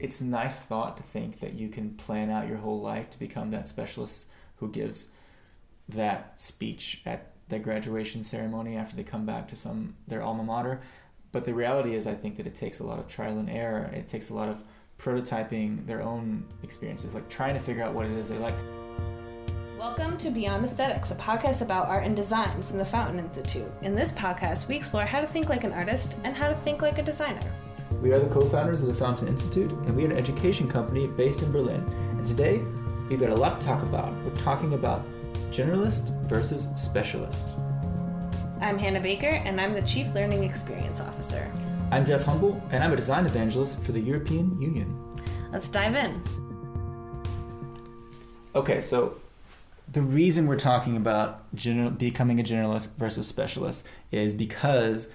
it's a nice thought to think that you can plan out your whole life to become that specialist who gives that speech at their graduation ceremony after they come back to some their alma mater. But the reality is, I think that it takes a lot of trial and error. It takes a lot of prototyping their own experiences, like trying to figure out what it is they like. Welcome to Beyond Aesthetics, a podcast about art and design from the Fountain Institute. In this podcast, we explore how to think like an artist and how to think like a designer. We are the co founders of the Fountain Institute, and we are an education company based in Berlin. And today, we've got a lot to talk about. We're talking about generalists versus specialists. I'm Hannah Baker, and I'm the Chief Learning Experience Officer. I'm Jeff Humble, and I'm a design evangelist for the European Union. Let's dive in. Okay, so the reason we're talking about general, becoming a generalist versus specialist is because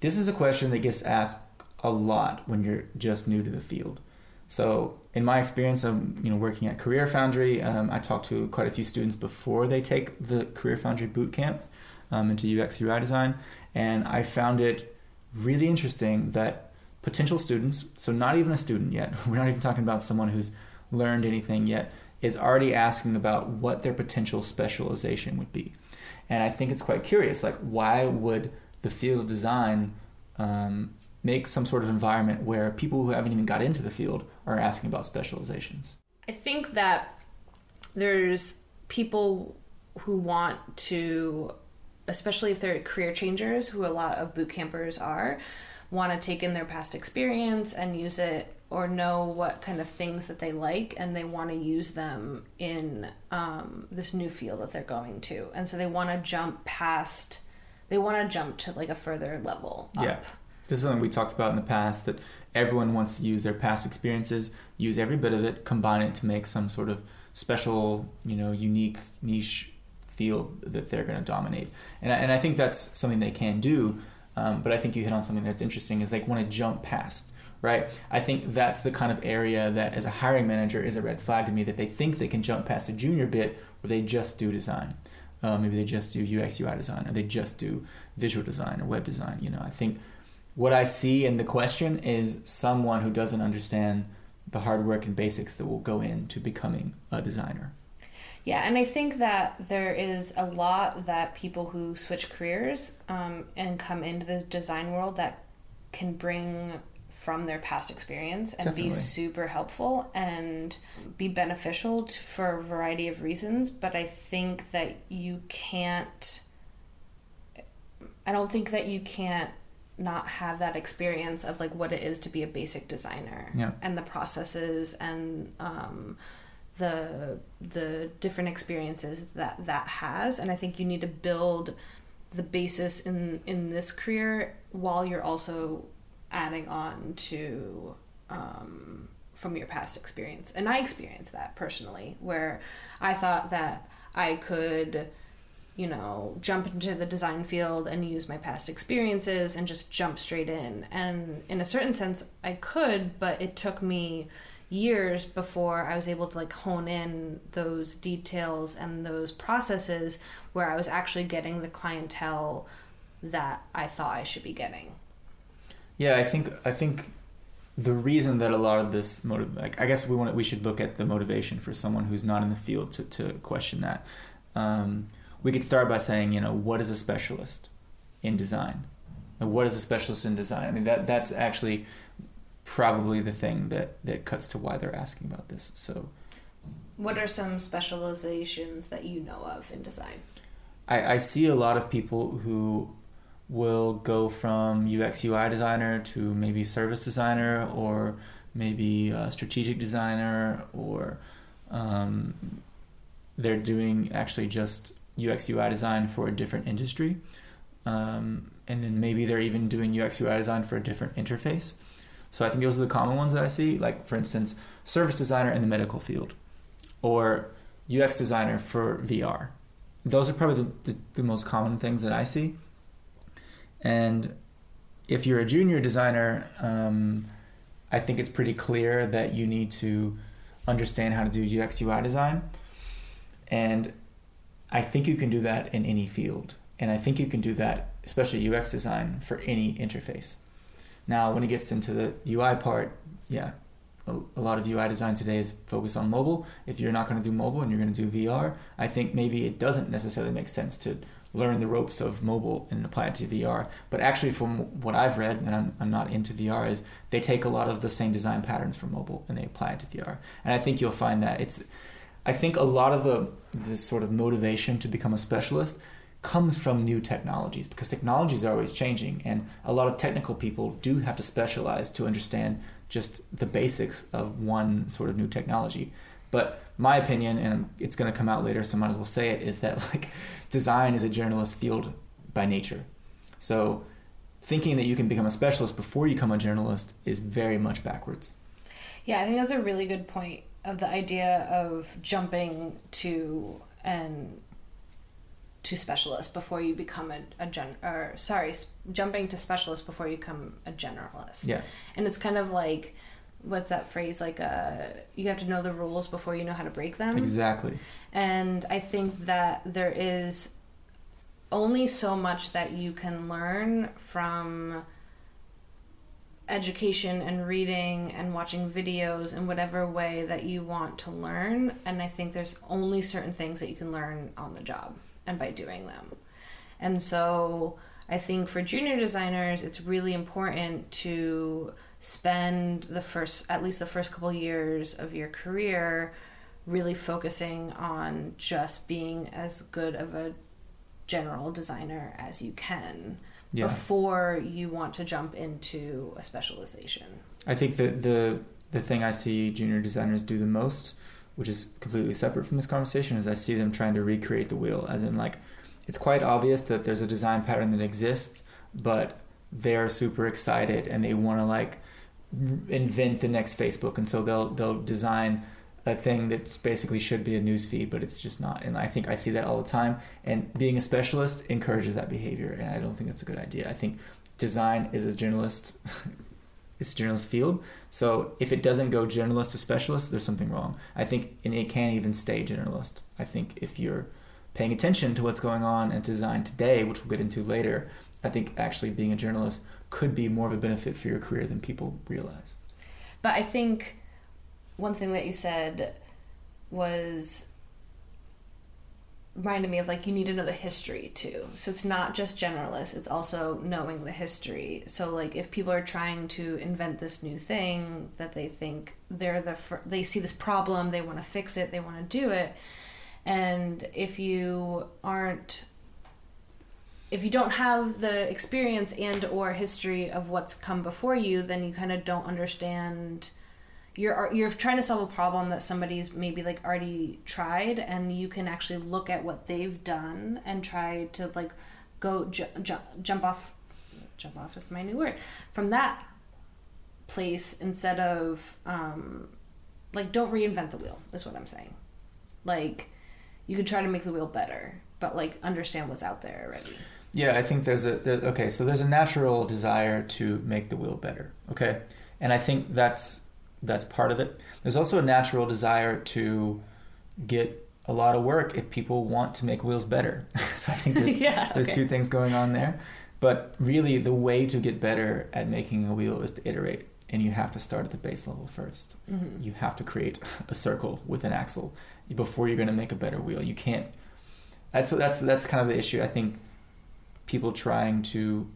this is a question that gets asked a lot when you're just new to the field. So, in my experience of you know working at Career Foundry, um, I talked to quite a few students before they take the Career Foundry boot camp um, into UX UI design, and I found it really interesting that potential students, so not even a student yet, we're not even talking about someone who's learned anything yet, is already asking about what their potential specialization would be. And I think it's quite curious, like why would the field of design um, make some sort of environment where people who haven't even got into the field are asking about specializations? I think that there's people who want to, especially if they're career changers, who a lot of boot campers are, want to take in their past experience and use it or know what kind of things that they like and they want to use them in um, this new field that they're going to and so they want to jump past they want to jump to like a further level up. Yeah. This is something we talked about in the past that everyone wants to use their past experiences, use every bit of it, combine it to make some sort of special, you know, unique niche field that they're going to dominate. And I, and I think that's something they can do. Um, but I think you hit on something that's interesting is like want to jump past, right? I think that's the kind of area that as a hiring manager is a red flag to me that they think they can jump past a junior bit where they just do design. Uh, maybe they just do UX UI design or they just do visual design or web design. You know, I think what I see in the question is someone who doesn't understand the hard work and basics that will go into becoming a designer. Yeah, and I think that there is a lot that people who switch careers um, and come into the design world that can bring from their past experience and Definitely. be super helpful and be beneficial to, for a variety of reasons. But I think that you can't. I don't think that you can't not have that experience of like what it is to be a basic designer. Yeah. and the processes and um, the the different experiences that that has. And i think you need to build the basis in in this career while you're also adding on to um, from your past experience. And i experienced that personally where i thought that i could you know jump into the design field and use my past experiences and just jump straight in and in a certain sense i could but it took me years before I was able to like hone in those details and those processes where I was actually getting the clientele that I thought I should be getting. Yeah, I think I think the reason that a lot of this motive, like I guess we want we should look at the motivation for someone who's not in the field to to question that. Um, we could start by saying, you know, what is a specialist in design? And what is a specialist in design? I mean, that that's actually probably the thing that that cuts to why they're asking about this. So, What are some specializations that you know of in design? I, I see a lot of people who will go from UX UI designer to maybe service designer or maybe a strategic designer or um, they're doing actually just UX UI design for a different industry. Um, and then maybe they're even doing UX UI design for a different interface. So I think those are the common ones that I see. Like for instance, service designer in the medical field, or UX designer for VR. Those are probably the, the, the most common things that I see. And if you're a junior designer, um, I think it's pretty clear that you need to understand how to do UX UI design. And I think you can do that in any field. And I think you can do that, especially UX design, for any interface. Now, when it gets into the UI part, yeah, a, lot of UI design today is focused on mobile. If you're not going to do mobile and you're going to do VR, I think maybe it doesn't necessarily make sense to learn the ropes of mobile and apply it to VR. But actually, from what I've read, and I'm, I'm not into VR, is they take a lot of the same design patterns from mobile and they apply it to VR. And I think you'll find that it's, I think a lot of the the sort of motivation to become a specialist comes from new technologies because technologies are always changing and a lot of technical people do have to specialize to understand just the basics of one sort of new technology. But my opinion and it's going to come out later so I might as well say it is that like design is a generalist field by nature. So thinking that you can become a specialist before you become a generalist is very much backwards. Yeah i think that's a really good point of the idea of jumping to and to specialist before you become a, a gen or sorry jumping to specialist before you become a generalist. Yeah. And it's kind of like what's that phrase? Like uh you have to know the rules before you know how to break them. Exactly. And i think that there is only so much that you can learn from education and reading and watching videos in whatever way that you want to learn and i think there's only certain things that you can learn on the job and by doing them. And so I think for junior designers, it's really important to spend the first, at least the first couple years of your career, really focusing on just being as good of a general designer as you can yeah. before you want to jump into a specialization. I think that the the thing I see junior designers do the most which is completely separate from this conversation, is I see them trying to recreate the wheel, as in like it's quite obvious that there's a design pattern that exists, but they're super excited and they want to like invent the next Facebook, and so they'll they'll design a thing that basically should be a news feed, but it's just not. And I think I see that all the time. And being a specialist encourages that behavior, and I don't think that's a good idea. I think design is a generalist. it's a generalist field. So if it doesn't go generalist to specialist, there's something wrong. I think, and it can't even stay generalist. I think if you're paying attention to what's going on in design today, which we'll get into later, I think actually being a generalist could be more of a benefit for your career than people realize. But I think one thing that you said was reminded me of like you need to know the history too. So it's not just generalist, it's also knowing the history. So like if people are trying to invent this new thing that they think they're the they see this problem, they want to fix it, they want to do it. And if you aren't if you don't have the experience and or history of what's come before you, then you kind of don't understand you're you're trying to solve a problem that somebody's maybe like already tried and you can actually look at what they've done and try to like go ju- ju- jump off jump off is my new word from that place instead of um like don't reinvent the wheel is what i'm saying. Like you could try to make the wheel better but like understand what's out there already. Yeah i think there's a there, okay so there's a natural desire to make the wheel better okay? And i think that's that's part of it. There's also a natural desire to get a lot of work if people want to make wheels better. so I think there's, yeah, okay. there's two things going on there. But really, the way to get better at making a wheel is to iterate. And you have to start at the base level 1st mm-hmm. You have to create a circle with an axle before you're going to make a better wheel. You can't. That's what, that's that's kind of the issue. I think people trying to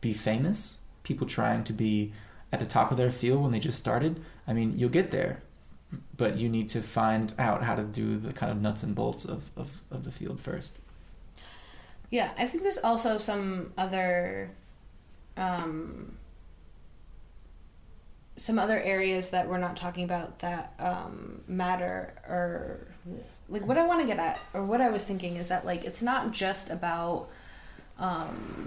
be famous, people trying to be at the top of their field when they just started, I mean, you'll get there, but you need to find out how to do the kind of nuts and bolts of, of, of the field first. Yeah, I think there's also some other um, some other areas that we're not talking about that um, matter or like what I want to get at or what I was thinking is that like it's not just about um,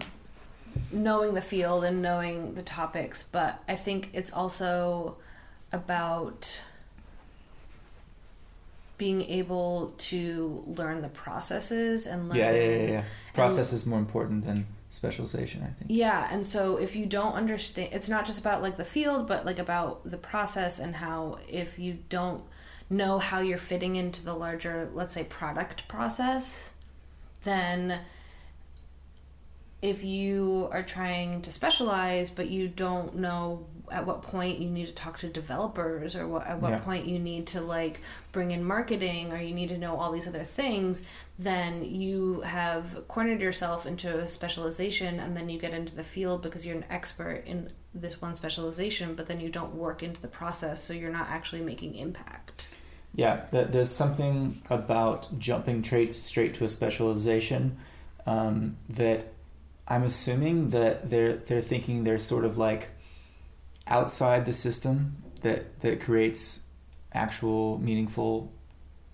knowing the field and knowing the topics, but I think it's also about being able to learn the processes and learn. Yeah, yeah, yeah. yeah. Process and, is more important than specialization, I think. Yeah, and so if you don't understand, it's not just about like the field, but like about the process and how if you don't know how you're fitting into the larger, let's say, product process, then if you are trying to specialize but you don't know at what point you need to talk to developers or what, at what Yeah. point you need to like bring in marketing or you need to know all these other things then you have cornered yourself into a specialization and then you get into the field because you're an expert in this one specialization but then you don't work into the process so you're not actually making impact Yeah, there's something about jumping straight straight to a specialization um, that I'm assuming that they're they're thinking they're sort of like outside the system that that creates actual meaningful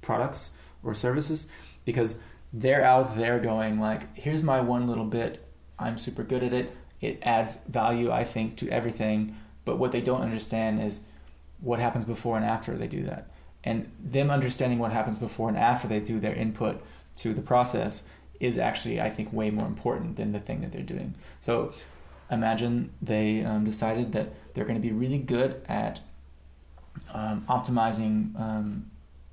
products or services because they're out there going like here's my one little bit. I'm super good at it. It adds value I think to everything. But what they don't understand is what happens before and after they do that. And them understanding what happens before and after they do their input to the process is actually i think way more important than the thing that they're doing. So imagine they um, decided that they're going to be really good at um, optimizing um,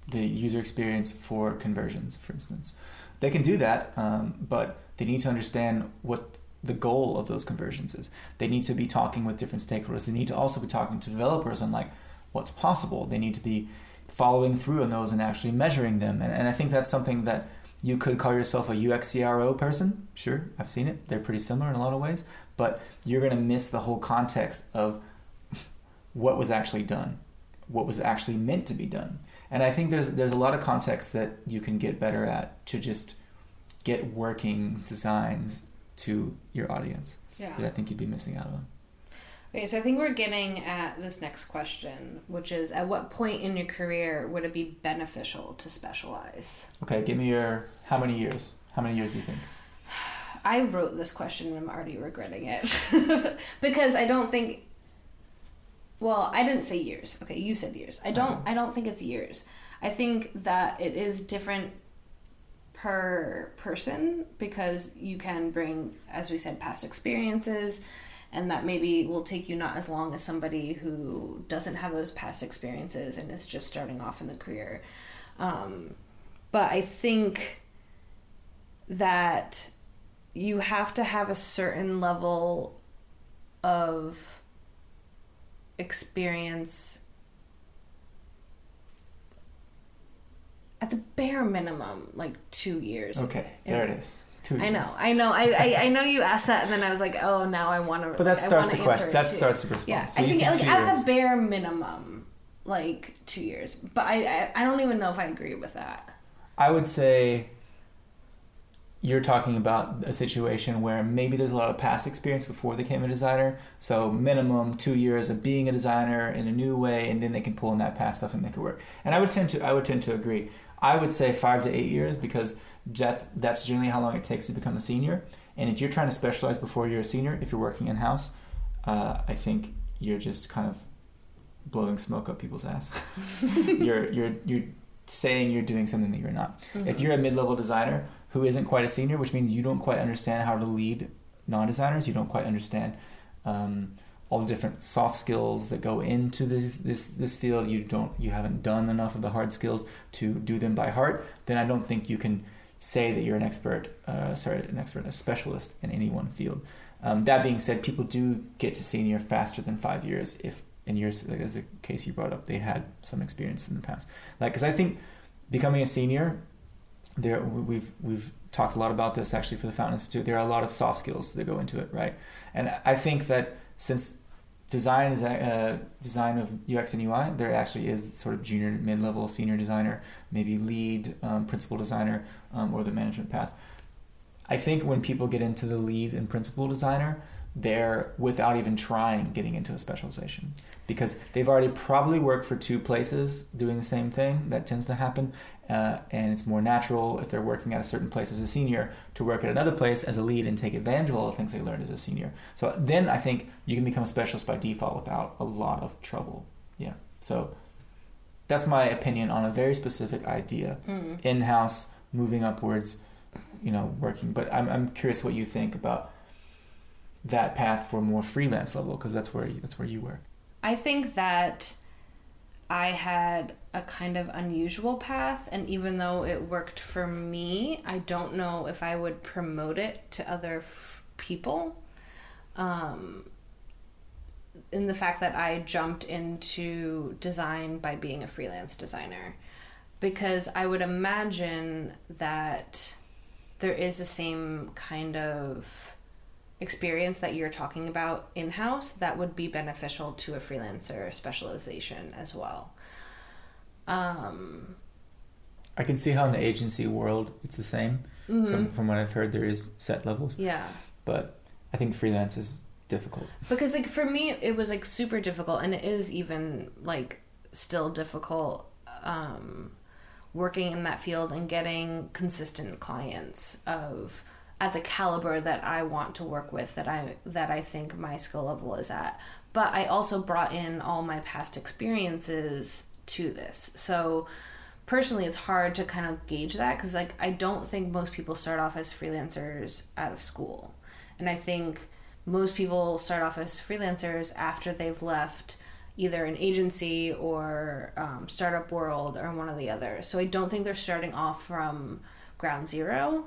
the user experience for conversions for instance they can do that um, but they need to understand what the goal of those conversions is they need to be talking with different stakeholders they need to also be talking to developers on like what's possible they need to be following through on those and actually measuring them. And, and I think that's something that you could call yourself a UX CRO person. Sure, I've seen it. They're pretty similar in a lot of ways, but you're going to miss the whole context of what was actually done, what was actually meant to be done. And I think there's there's a lot of context that you can get better at to just get working designs to your audience yeah that I think you'd be missing out on. Okay, so I think we're getting at this next question, which is at what point in your career would it be beneficial to specialize? Okay, give me your how many years? How many years do you think? I wrote this question and I'm already regretting it because I don't think well, I didn't say years. Okay, you said years. I don't. I don't think it's years. I think that it is different per person because you can bring as we said past experiences and that maybe will take you not as long as somebody who doesn't have those past experiences and is just starting off in the career. Um, but I think that you have to have a certain level of experience at the bare minimum like two years Okay, there it is. Two i know i know I, I i know you asked that and then i was like oh now i want to But that I starts the question. That too. starts the response. yeah So i you think, like at years. the bare minimum like two years but I, I i don't even know if i agree with that I would say you're talking about a situation where maybe there's a lot of past experience before they became a designer. So minimum two years of being a designer in a new way, and then they can pull in that past stuff and make it work. And I would tend to I would tend to agree. I would say five to eight years because that's that's generally how long it takes to become a senior. And if you're trying to specialize before you're a senior, if you're working in house, uh, I think you're just kind of blowing smoke up people's ass. you're you're you're saying you're doing something that you're not. If you're a mid-level designer who isn't quite a senior, which means you don't quite understand how to lead non-designers, you don't quite understand um, all the different soft skills that go into this this this field. You don't you haven't done enough of the hard skills to do them by heart. Then I don't think you can say that you're an expert. Uh, sorry, an expert, a specialist in any one field. Um, that being said, people do get to senior faster than five years if in like as a case you brought up, they had some experience in the past. Like, because I think becoming a senior, there we've we've talked a lot about this actually for the Fountain Institute. There are a lot of soft skills that go into it, right? And I think that since design is a uh, design of UX and UI, there actually is sort of junior, mid-level, senior designer, maybe lead, um, principal designer, um, or the management path. I think when people get into the lead and principal designer, they're without even trying getting into a specialization because they've already probably worked for two places doing the same thing. That tends to happen, uh, and it's more natural if they're working at a certain place as a senior to work at another place as a lead and take advantage of all the things they learned as a senior. So then I think you can become a specialist by default without a lot of trouble. Yeah. So that's my opinion on a very specific idea. Mm. In-house, moving upwards, you know, working. But I'm I'm curious what you think about that path for more freelance level because that's where you, that's where you work. I think that I had a kind of unusual path, and even though it worked for me, I don't know if I would promote it to other f- people. Um, in the fact that I jumped into design by being a freelance designer because I would imagine that there is the same kind of experience that you're talking about in house that would be beneficial to a freelancer specialization as well. Um, I can see how in the agency world it's the same. mhm. From from what I've heard, there is set levels, yeah. but I think freelance is difficult. because like for me it was like super difficult and it is even like still difficult um working in that field and getting consistent clients of at the caliber that I want to work with that I that I think my skill level is at but I also brought in all my past experiences to this so personally it's hard to kind of gauge that because like I don't think most people start off as freelancers out of school and I think most people start off as freelancers after they've left either an agency or um, startup world or one of the other. So I don't think they're starting off from ground zero.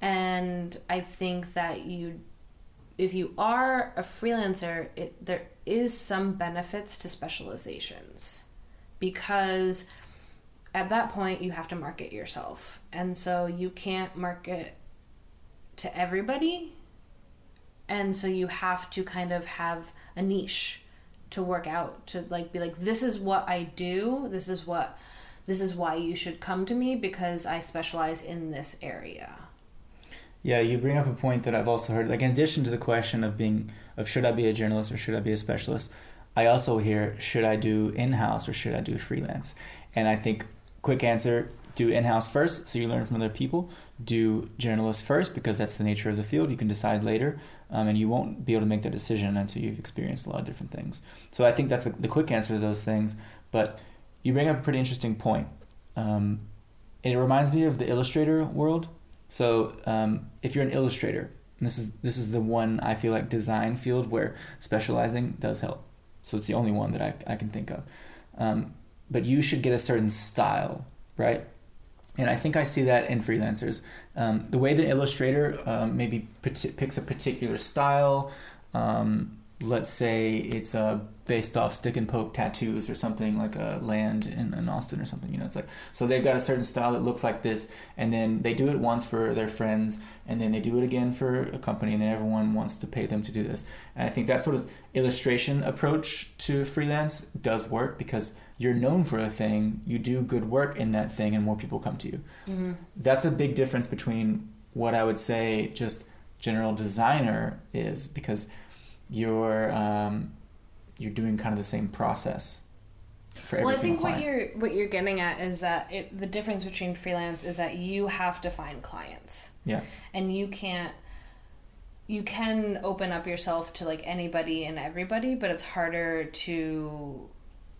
And I think that you, if you are a freelancer, it, there is some benefits to specializations. Because at that point you have to market yourself. And so you can't market to everybody. And so you have to kind of have a niche to work out to like be like this is what I do. This is what this is why you should come to me because I specialize in this area Yeah, you bring up a point that I've also heard. Like in addition to the question of being of should I be a generalist or should I be a specialist, I also hear should I do in house or should I do freelance? And I think quick answer do in house first, so you learn from other people. Do generalist first because that's the nature of the field. You can decide later, um, and you won't be able to make that decision until you've experienced a lot of different things. So I think that's the, the quick answer to those things. But you bring up a pretty interesting point. Um, it reminds me of the illustrator world. So um, if you're an illustrator, this is this is the one I feel like design field where specializing does help. So it's the only one that I, I can think of. Um, but you should get a certain style, right? And I think I see that in freelancers. Um, the way the illustrator um, maybe pati- picks a particular style, um, let's say it's uh, based off stick and poke tattoos or something like a land in, in Austin or something. You know, it's like so they've got a certain style that looks like this, and then they do it once for their friends, and then they do it again for a company, and then everyone wants to pay them to do this. And I think that sort of illustration approach to freelance does work because you're known for a thing, you do good work in that thing, and more people come to you. mm-hmm. That's a big difference between what I would say just general designer is because you're um, you're doing kind of the same process for every well I think what you're what you're getting at is that it, the difference between freelance is that you have to find clients. Yeah, and you can't you can open up yourself to like anybody and everybody but it's harder to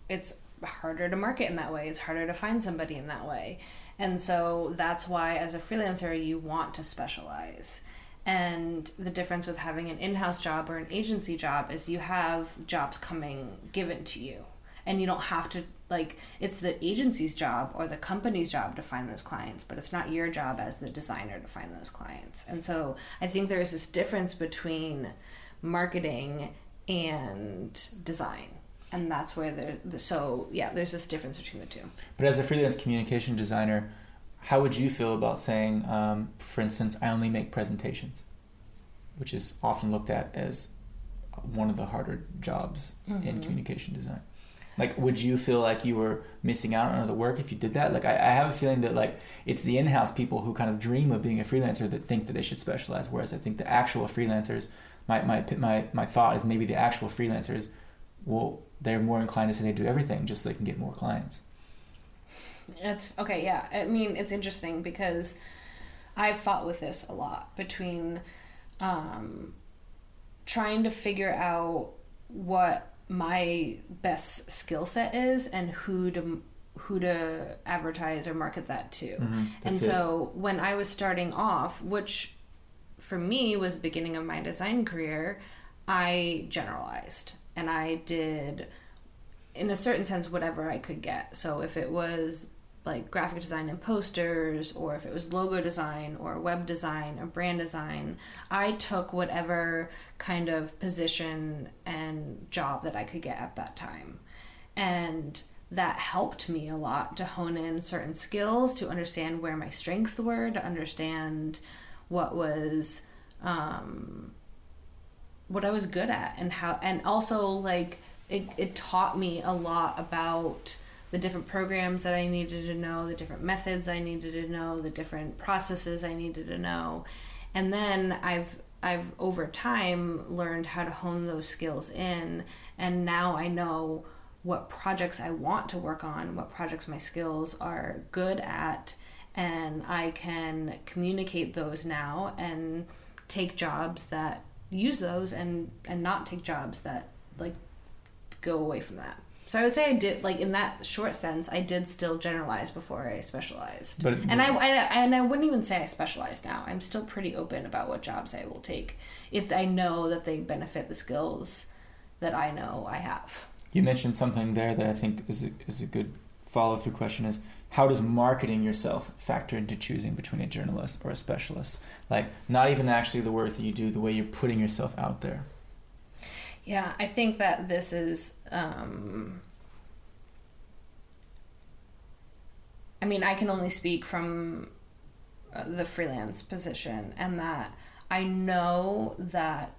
it's harder to market in that way. It's harder to find somebody in that way. And so that's why as a freelancer you want to specialize and the difference with having an in-house job or an agency job is you have jobs coming given to you. And you don't have to like it's the agency's job or the company's job to find those clients but it's not your job as the designer to find those clients. And so i think there's this difference between marketing and design. And that's where there's so yeah there's this difference between the two. But as a freelance communication designer, how would you feel about saying, um, for instance, I only make presentations, which is often looked at as one of the harder jobs in Mhm. communication design? Like, would you feel like you were missing out on other work if you did that? Like, I, I have a feeling that like it's the in-house people who kind of dream of being a freelancer that think that they should specialize, whereas I think the actual freelancers, my my my my thought is maybe the actual freelancers, well, they're more inclined to say they do everything just so they can get more clients. It's okay, yeah. I mean, it's interesting because I've fought with this a lot between um, trying to figure out what my best skill set is and who to who to advertise or market that to. Mm-hmm. And so when I was starting off, which for me was the beginning of my design career, I generalized and I did in a certain sense whatever I could get. So if it was like graphic design and posters, or if it was logo design or web design or brand design, I took whatever kind of position and job that I could get at that time. And that helped me a lot to hone in certain skills, to understand where my strengths were, to understand what was um, what I was good at and how and also like it, it taught me a lot about the different programs that I needed to know, the different methods I needed to know, the different processes I needed to know. And then I've I've over time learned how to hone those skills in and now I know what projects I want to work on, what projects my skills are good at and I can communicate those now and take jobs that use those and and not take jobs that like go away from that. So I would say I did like in that short sense I did still generalize before I specialized. But and I, I and I wouldn't even say I specialize now. I'm still pretty open about what jobs I will take if I know that they benefit the skills that I know I have. You mentioned something there that I think is a, is a good follow through question is how does marketing yourself factor into choosing between a generalist or a specialist? Like, not even actually the work that you do, the way you're putting yourself out there. Yeah, I think that this is. Um, I mean, I can only speak from uh, the freelance position, and that I know that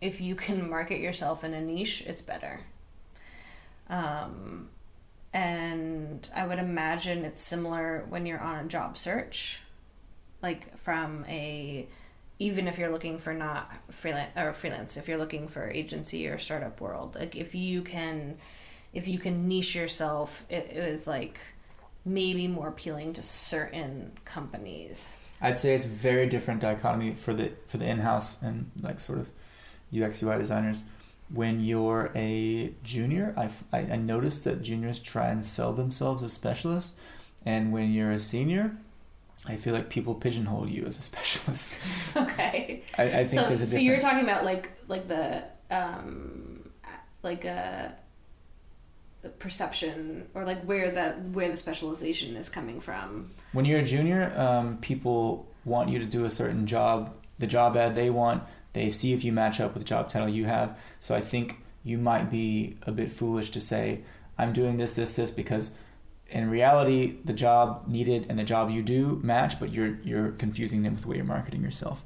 if you can market yourself in a niche, it's better. Um, and I would imagine it's similar when you're on a job search, like from a even if you're looking for not freelance or freelance, if you're looking for agency or startup world, like if you can if you can niche yourself, it, it was like maybe more appealing to certain companies. I'd say it's very different dichotomy for the for the in-house and like sort of UX UI designers when you're a junior, I, I, I noticed that juniors try and sell themselves as specialists. And when you're a senior, I feel like people pigeonhole you as a specialist. Okay. I, I think so, there's a difference. So you're talking about like like the um like a perception or like where the where the specialization is coming from. When you're a junior, um, people want you to do a certain job. The job ad they want they see if you match up with the job title you have. So I think you might be a bit foolish to say, I'm doing this, this, this, because in reality, the job needed and the job you do match, but you're you're confusing them with the way you're marketing yourself.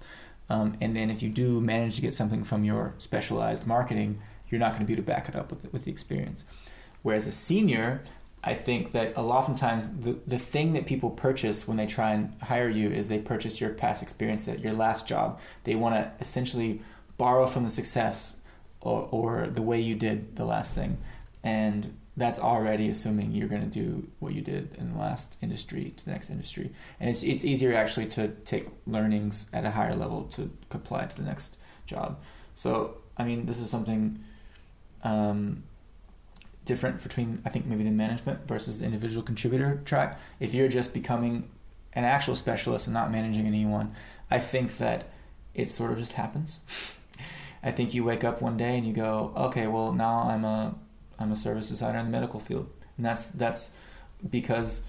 Um, and then if you do manage to get something from your specialized marketing, you're not going to be able to back it up with with the experience. Whereas a senior, I think that a lot of times the, the thing that people purchase when they try and hire you is they purchase your past experience, that your last job. They want to essentially borrow from the success or, or the way you did the last thing. And that's already assuming you're going to do what you did in the last industry to the next industry. And it's, it's easier actually to take learnings at a higher level to apply to the next job. So, I mean, this is something um, different between I think maybe the management versus the individual contributor track. If you're just becoming an actual specialist and not managing anyone, I think that it sort of just happens. I think you wake up one day and you go, okay, well now I'm a I'm a service designer in the medical field, and that's that's because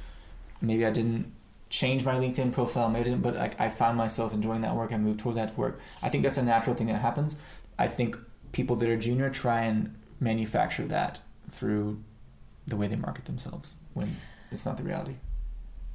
maybe I didn't change my LinkedIn profile, maybe I didn't, but like I found myself enjoying that work. I moved toward that work. I think that's a natural thing that happens. I think people that are junior try and manufacture that through the way they market themselves when it's not the reality.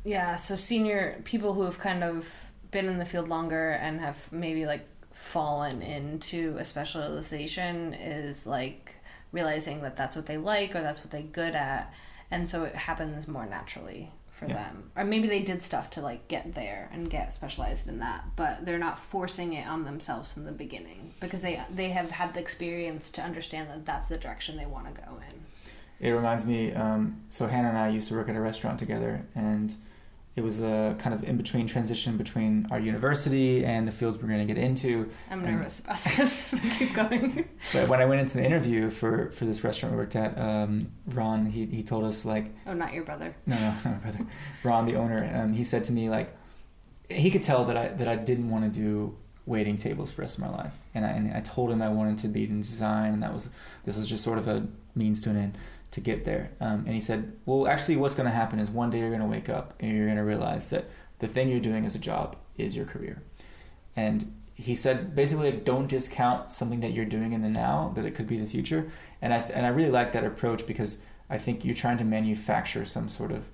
Yeah, so senior people who have kind of been in the field longer and have maybe like fallen into a specialization is like realizing that that's what they like or that's what they're good at and so it happens more naturally for yeah. them or maybe they did stuff to like get there and get specialized in that but they're not forcing it on themselves from the beginning because they they have had the experience to understand that that's the direction they want to go in it reminds me. Um, so Hannah and I used to work at a restaurant together, and it was a kind of in between transition between our university and the fields we're going to get into. I'm nervous about this. Keep going. But when I went into the interview for for this restaurant we worked at, um, Ron he he told us like. Oh, not your brother. No, no, not my brother. Ron, the owner, um, he said to me like, he could tell that I that I didn't want to do waiting tables for the rest of my life, and I and I told him I wanted to be in design, and that was this was just sort of a means to an end to get there. Um, and he said, well, actually, what's going to happen is one day you're going to wake up and you're going to realize that the thing you're doing as a job is your career. And he said basically like, don't discount something that you're doing in the now that it could be the future. And I and I really like that approach because I think you're trying to manufacture some sort of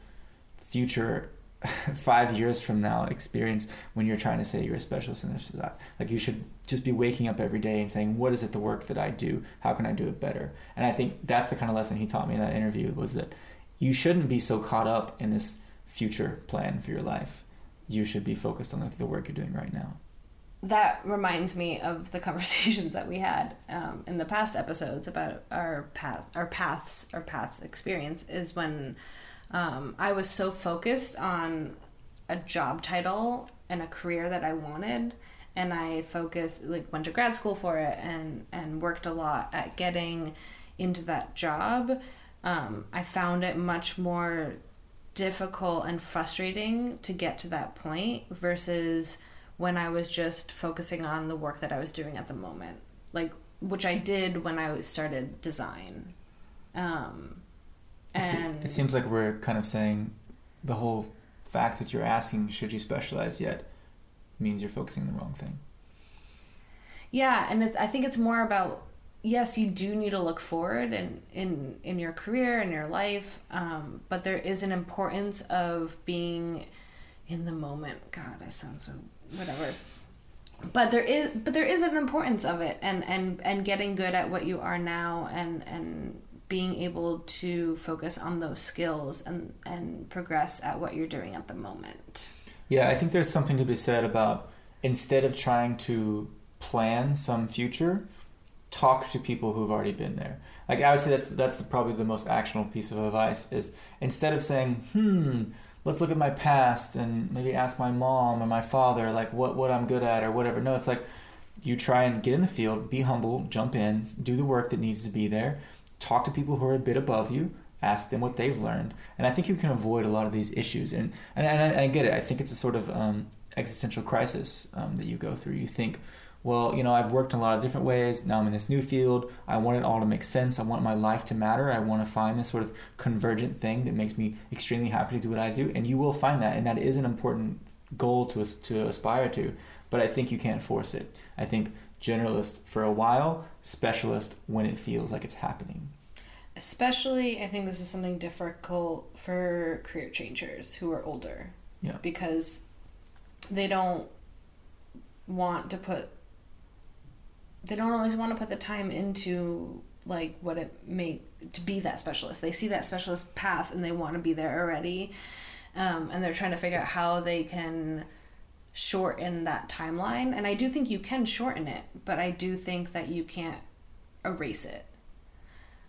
future five years from now experience when you're trying to say you're a specialist in this or that. Like you should just be waking up every day and saying, what is it the work that I do? How can I do it better? And I think that's the kind of lesson he taught me in that interview was that you shouldn't be so caught up in this future plan for your life. You should be focused on the work you're doing right now. That reminds me of the conversations that we had um, in the past episodes about our path, our paths, our paths experience. Is when um, I was so focused on a job title and a career that I wanted, and I focused like went to grad school for it and and worked a lot at getting into that job. Um, I found it much more difficult and frustrating to get to that point versus when I was just focusing on the work that I was doing at the moment, like which I did when I started design. Um, and it seems like we're kind of saying the whole fact that you're asking should you specialize yet means you're focusing on the wrong thing. Yeah, and it's, I think it's more about yes, you do need to look forward in in in your career and your life, um, but there is an importance of being in the moment. God, I sound so whatever. But there is but there is an importance of it and and and getting good at what you are now and and being able to focus on those skills and and progress at what you're doing at the moment. Yeah, I think there's something to be said about instead of trying to plan some future, talk to people who've already been there. Like I would say that's that's the, probably the most actionable piece of advice is instead of saying, "Hmm, let's look at my past and maybe ask my mom or my father like what what I'm good at or whatever." No, it's like you try and get in the field, be humble, jump in, do the work that needs to be there, talk to people who are a bit above you, ask them what they've learned, and I think you can avoid a lot of these issues. And and, and, I, and I, get it. I think it's a sort of um, existential crisis um, that you go through. You think, well, you know, I've worked in a lot of different ways. Now I'm in this new field. I want it all to make sense. I want my life to matter. I want to find this sort of convergent thing that makes me extremely happy to do what I do. And you will find that, and that is an important goal to to aspire to. But I think you can't force it. I think generalist for a while, specialist when it feels like it's happening. Especially, I think this is something difficult for career changers who are older. Yeah. Because they don't want to put they don't always want to put the time into like what it may to be that specialist. They see that specialist path and they want to be there already. Um, and they're trying to figure out how they can shorten that timeline. And I do think you can shorten it, but I do think that you can't erase it.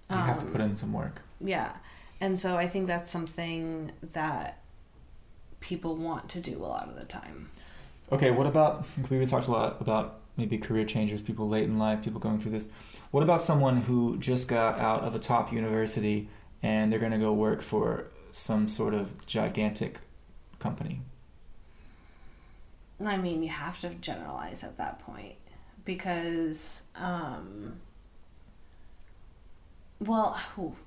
You um, have to put in some work. Yeah. And so I think that's something that people want to do a lot of the time. Okay, what about we've talked a lot about maybe career changers, people late in life, people going through this. What about someone who just got out of a top university and they're going to go work for some sort of gigantic company? I mean, you have to generalize at that point because, um, well,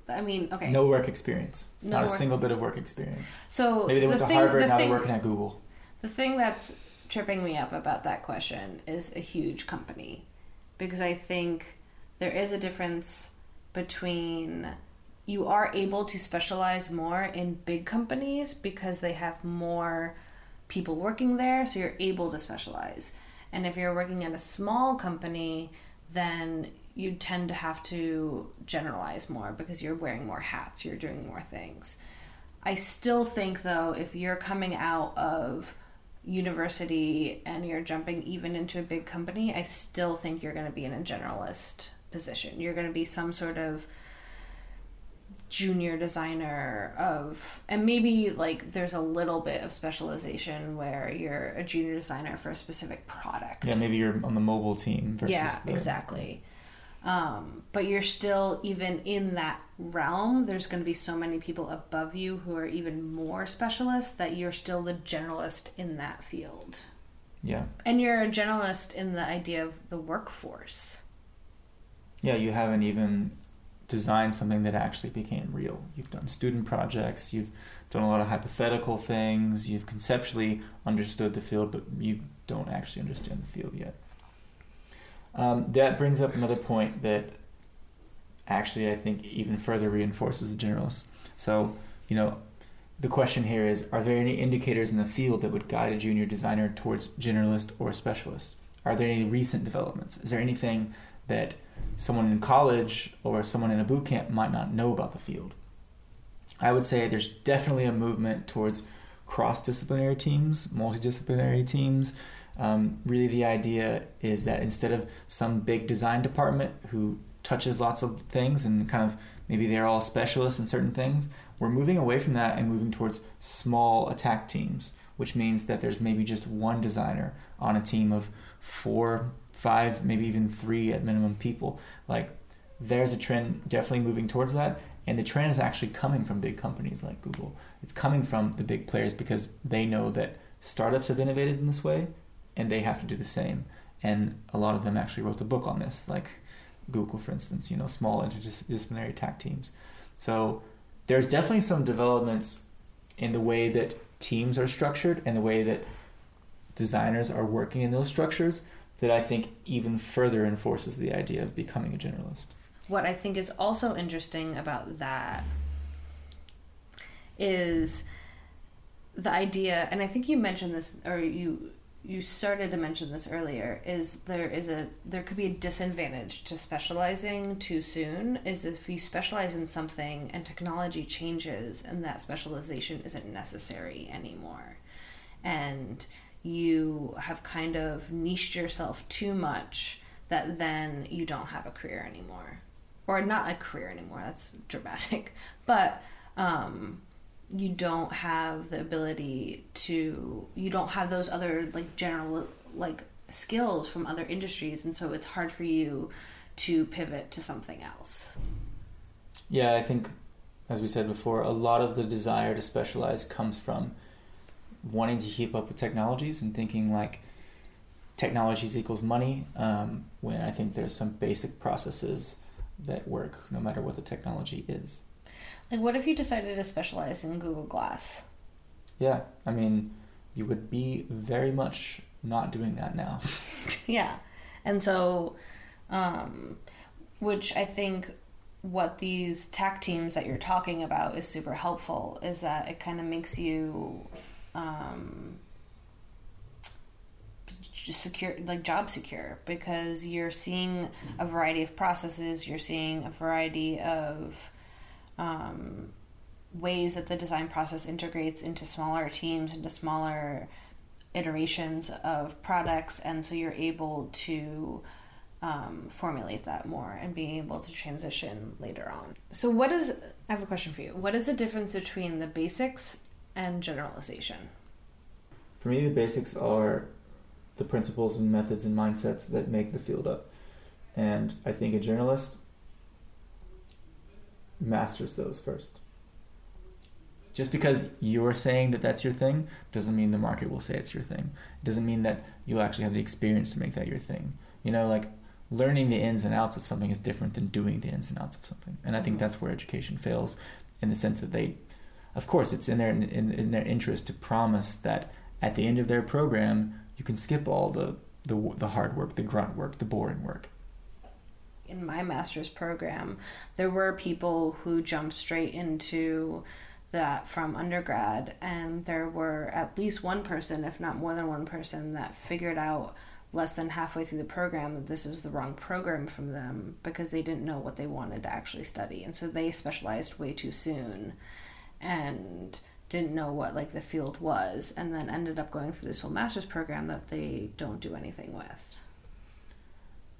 I mean, okay. No work experience. No Not work. a single bit of work experience. So maybe they went to thing, Harvard. The now thing, they're working at Google. The thing that's tripping me up about that question is a huge company, because I think there is a difference between you are able to specialize more in big companies because they have more people working there, so you're able to specialize. And if you're working at a small company, then you tend to have to generalize more because you're wearing more hats, you're doing more things. I still think, though, if you're coming out of university and you're jumping even into a big company, I still think you're going to be in a generalist position. You're going to be some sort of junior designer of and maybe like there's a little bit of specialization where you're a junior designer for a specific product. Yeah maybe you're on the mobile team versus yeah the... exactly. Um, but you're still even in that realm there's going to be so many people above you who are even more specialists that you're still the generalist in that field. Yeah. And you're a generalist in the idea of the workforce. Yeah you haven't even designed something that actually became real. You've done student projects, you've done a lot of hypothetical things, you've conceptually understood the field, but you don't actually understand the field yet. Um, that brings up another point that actually I think even further reinforces the generalist. So, you know, the question here is Are there any indicators in the field that would guide a junior designer towards generalist or specialist? Are there any recent developments? Is there anything that someone in college or someone in a boot camp might not know about the field? I would say there's definitely a movement towards cross disciplinary teams, multidisciplinary teams. Um, really, the idea is that instead of some big design department who touches lots of things and kind of maybe they're all specialists in certain things, we're moving away from that and moving towards small attack teams, which means that there's maybe just one designer on a team of four, five, maybe even three at minimum people. Like, there's a trend definitely moving towards that. And the trend is actually coming from big companies like Google. It's coming from the big players because they know that startups have innovated in this way and they have to do the same. And a lot of them actually wrote the book on this, like Google, for instance, you know, small interdisciplinary tech teams. So there's definitely some developments in the way that teams are structured and the way that designers are working in those structures that I think even further enforces the idea of becoming a generalist. What I think is also interesting about that is the idea, and I think you mentioned this, or you you started to mention this earlier is there is a there could be a disadvantage to specializing too soon is if you specialize in something and technology changes and that specialization isn't necessary anymore. And you have kind of niched yourself too much that then you don't have a career anymore or not a career anymore. That's dramatic, but um, you don't have the ability to. You don't have those other like general like skills from other industries, and so it's hard for you to pivot to something else. Yeah, I think, as we said before, a lot of the desire to specialize comes from wanting to keep up with technologies and thinking like technologies equals money. Um, when I think there's some basic processes that work no matter what the technology is. Like, what if you decided to specialize in Google Glass? Yeah, I mean, you would be very much not doing that now. yeah. And so, um, which I think what these tech teams that you're talking about is super helpful is that it kind of makes you um, secure like job secure because you're seeing a variety of processes you're seeing a variety of um, ways that the design process integrates into smaller teams into smaller iterations of products and so you're able to um, formulate that more and being able to transition later on. So what is i have a question for you. What is the difference between the basics and generalization for me the basics are the principles and methods and mindsets that make the field up. And I think a generalist masters those first. Just because you're saying that that's your thing doesn't mean the market will say it's your thing. It doesn't mean that you'll actually have the experience to make that your thing. You know, like learning the ins and outs of something is different than doing the ins and outs of something. And I think mm-hmm. that's where education fails in the sense that they, of course, it's in their in, in their interest to promise that at the end of their program you can skip all the the, the hard work, the grunt work, the boring work. In my master's program, there were people who jumped straight into that from undergrad, and there were at least one person, if not more than one person, that figured out less than halfway through the program that this was the wrong program from them because they didn't know what they wanted to actually study. And so they specialized way too soon. And didn't know what like the field was and then ended up going through this whole master's program that they don't do anything with.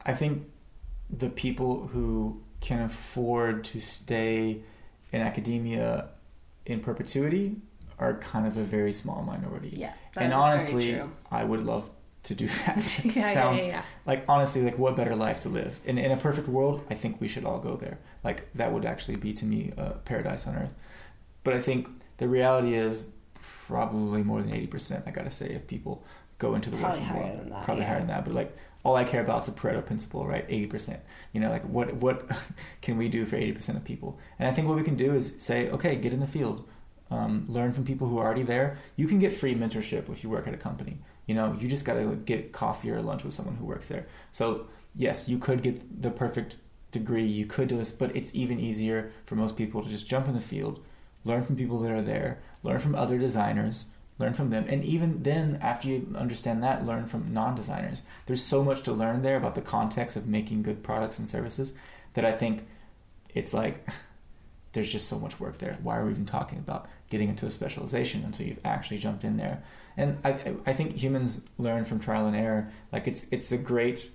I think the people who can afford to stay in academia in perpetuity are kind of a very small minority. Yeah and honestly i would love to do that. It yeah, sounds yeah, yeah, like honestly like what better life to live? In, in a perfect world i think we should all go there. Like that would actually be to me a paradise on earth but i think the reality is probably more than 80% i gotta say if people go into the Probably working higher world. than that, Probably yeah. higher than that. But like all I care about is the Pareto principle, right? Eighty percent. You know, like what what can we do for eighty percent of people? And I think what we can do is say, okay, get in the field, um, learn from people who are already there. You can get free mentorship if you work at a company. You know, you just got to get coffee or lunch with someone who works there. So yes, you could get the perfect degree. You could do this, but it's even easier for most people to just jump in the field, learn from people that are there, learn from other designers, learn from them, and even then, after you understand that, learn from non-designers. There's so much to learn there about the context of making good products and services that I think it's like there's just so much work there. Why are we even talking about getting into a specialization until you've actually jumped in there? And I, I think humans learn from trial and error. Like it's it's a great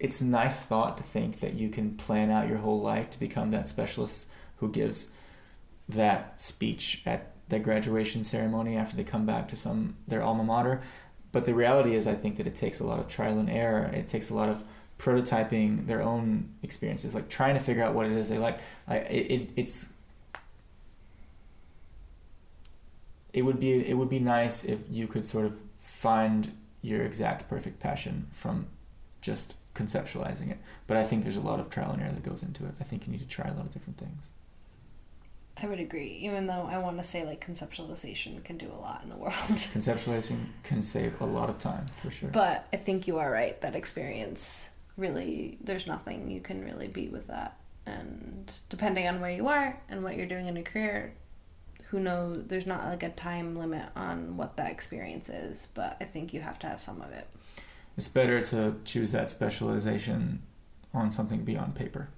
it's a nice thought to think that you can plan out your whole life to become that specialist who gives that speech at the graduation ceremony after they come back to some their alma mater. But the reality is, I think that it takes a lot of trial and error. It takes a lot of prototyping their own experiences, like trying to figure out what it is they like. I, it, it it's it would be it would be nice if you could sort of find your exact perfect passion from just conceptualizing it. But I think there's a lot of trial and error that goes into it. I think you need to try a lot of different things. I would agree, even though I want to say like conceptualization can do a lot in the world. Conceptualizing can save a lot of time for sure. But I think you are right. That experience really, there's nothing you can really beat with that. And depending on where you are and what you're doing in a career, who knows? There's not like a time limit on what that experience is. But I think you have to have some of it. It's better to choose that specialization on something beyond paper,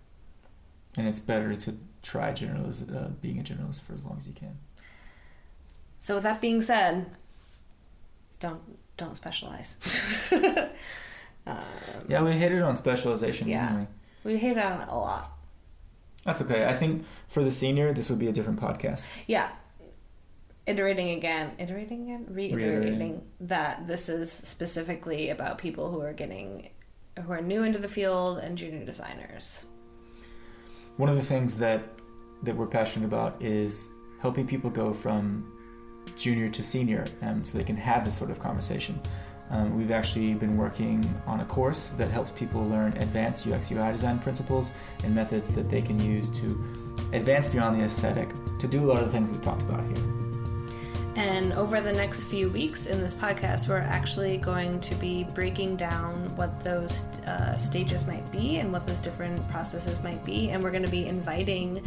and it's better to try generalist, uh, being a generalist for as long as you can. So with that being said, don't don't specialize. um, Yeah, we hated on specialization. Yeah. Anyway. we hate on it a lot. That's okay. I think for the senior, this would be a different podcast. Yeah. Iterating again, iterating again, reiterating Reiterating. that this is specifically about people who are getting, who are new into the field and junior designers. One of the things that that we're passionate about is helping people go from junior to senior, um, so they can have this sort of conversation. Um, we've actually been working on a course that helps people learn advanced UX UI design principles and methods that they can use to advance beyond the aesthetic to do a lot of the things we've talked about here. And over the next few weeks in this podcast, we're actually going to be breaking down what those uh, stages might be and what those different processes might be. And we're going to be inviting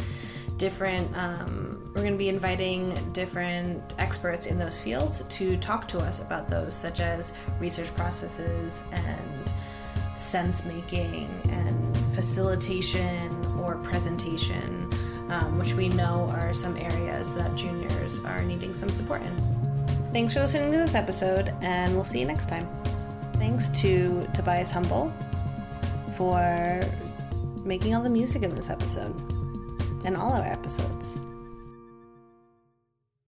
different, um, we're going to be inviting different experts in those fields to talk to us about those, such as research processes and sense making and facilitation or presentation um, which we know are some areas that juniors are needing some support in. Thanks for listening to this episode, and we'll see you next time. Thanks to Tobias Humble for making all the music in this episode and all our episodes.